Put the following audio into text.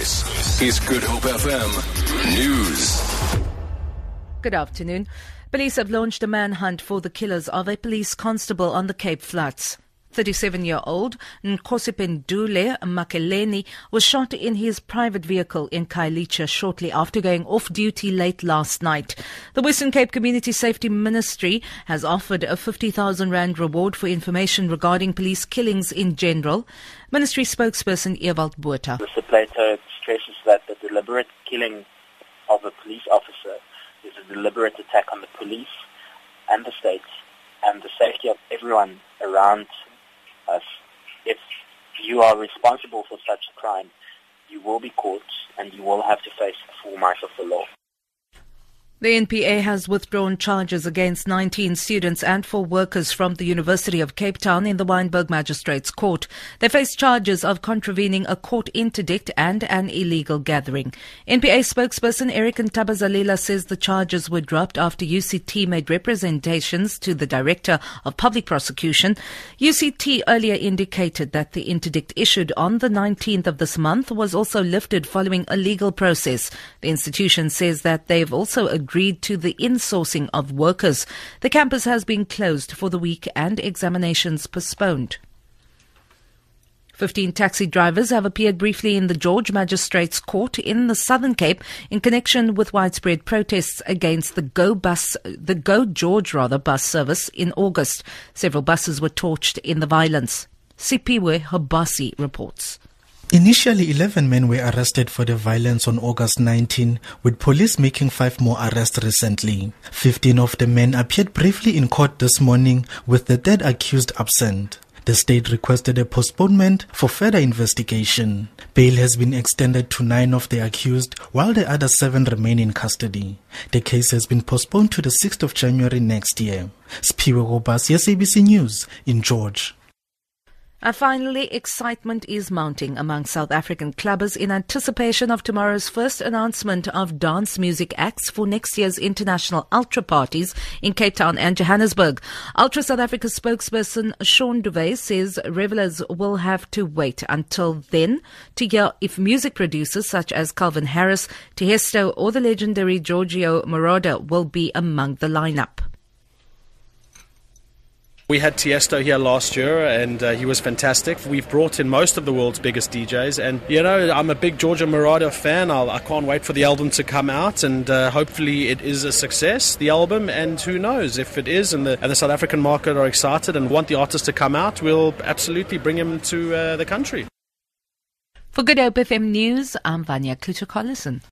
This is Good Hope FM News. Good afternoon. Police have launched a manhunt for the killers of a police constable on the Cape Flats. 37-year-old Nkosipendule Makeleni was shot in his private vehicle in Khayelitsha shortly after going off duty late last night. The Western Cape Community Safety Ministry has offered a 50,000 rand reward for information regarding police killings in general. Ministry spokesperson Ewald Botha. The plaintiff stresses that the deliberate killing of a police officer is a deliberate attack on the police and the state and the safety of everyone around us. If you are responsible for such a crime, you will be caught and you will have to face the full might of the law. The NPA has withdrawn charges against 19 students and four workers from the University of Cape Town in the Wynberg Magistrates Court. They face charges of contravening a court interdict and an illegal gathering. NPA spokesperson Eric Ntabazalila says the charges were dropped after UCT made representations to the Director of Public Prosecution. UCT earlier indicated that the interdict issued on the 19th of this month was also lifted following a legal process. The institution says that they've also agreed agreed to the insourcing of workers. The campus has been closed for the week and examinations postponed. 15 taxi drivers have appeared briefly in the George Magistrates Court in the Southern Cape in connection with widespread protests against the Go bus, the Go George rather bus service in August. Several buses were torched in the violence. Sipiwe Habasi reports. Initially, 11 men were arrested for the violence on August 19, with police making five more arrests recently. 15 of the men appeared briefly in court this morning, with the third accused absent. The state requested a postponement for further investigation. Bail has been extended to nine of the accused, while the other seven remain in custody. The case has been postponed to the 6th of January next year. Spiwe Gobas, SABC News, in George. And finally, excitement is mounting among South African clubbers in anticipation of tomorrow's first announcement of dance music acts for next year's international ultra parties in Cape Town and Johannesburg. Ultra South Africa spokesperson Sean Duvet says revelers will have to wait until then to hear if music producers such as Calvin Harris, Tiesto or the legendary Giorgio Moroder will be among the lineup. We had Tiesto here last year, and uh, he was fantastic. We've brought in most of the world's biggest DJs, and you know I'm a big Giorgio Moroder fan. I'll, I can not wait for the album to come out, and uh, hopefully it is a success. The album, and who knows if it is, and the, and the South African market are excited and want the artist to come out, we'll absolutely bring him to uh, the country. For Good Hope FM News, I'm Vanya Kluter-Collison.